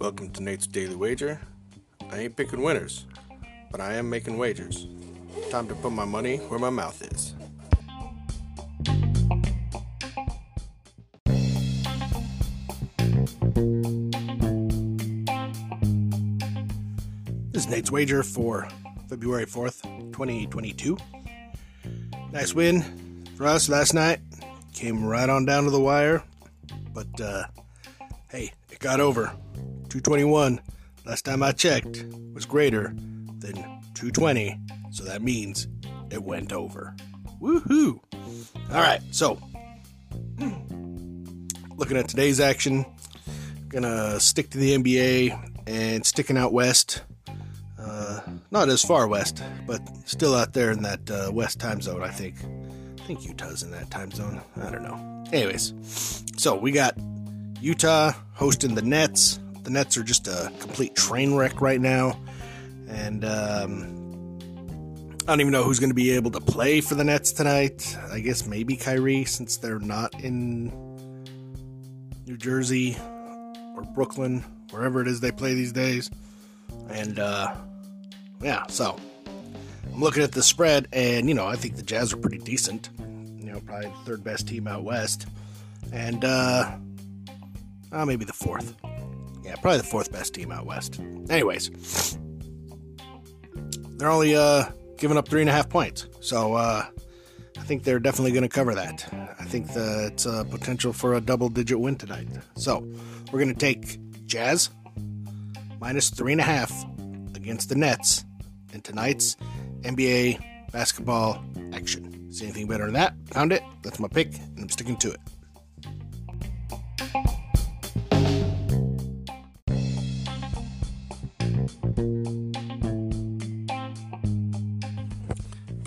Welcome to Nate's Daily Wager. I ain't picking winners, but I am making wagers. Time to put my money where my mouth is. This is Nate's Wager for February 4th, 2022. Nice win for us last night. Came right on down to the wire, but uh, hey, it got over. 221, last time I checked, was greater than 220, so that means it went over. Woohoo! All right, so looking at today's action, gonna stick to the NBA and sticking out west. Uh, not as far west, but still out there in that uh, west time zone, I think. I think Utah's in that time zone. I don't know. Anyways, so we got Utah hosting the Nets the Nets are just a complete train wreck right now, and um, I don't even know who's going to be able to play for the Nets tonight. I guess maybe Kyrie, since they're not in New Jersey or Brooklyn, wherever it is they play these days. And uh, yeah, so I'm looking at the spread, and you know I think the Jazz are pretty decent. You know, probably the third best team out west, and uh, uh maybe the fourth. Yeah, probably the fourth best team out west. Anyways, they're only uh, giving up three and a half points. So uh, I think they're definitely going to cover that. I think that it's a potential for a double digit win tonight. So we're going to take Jazz minus three and a half against the Nets in tonight's NBA basketball action. See anything better than that? Found it. That's my pick, and I'm sticking to it.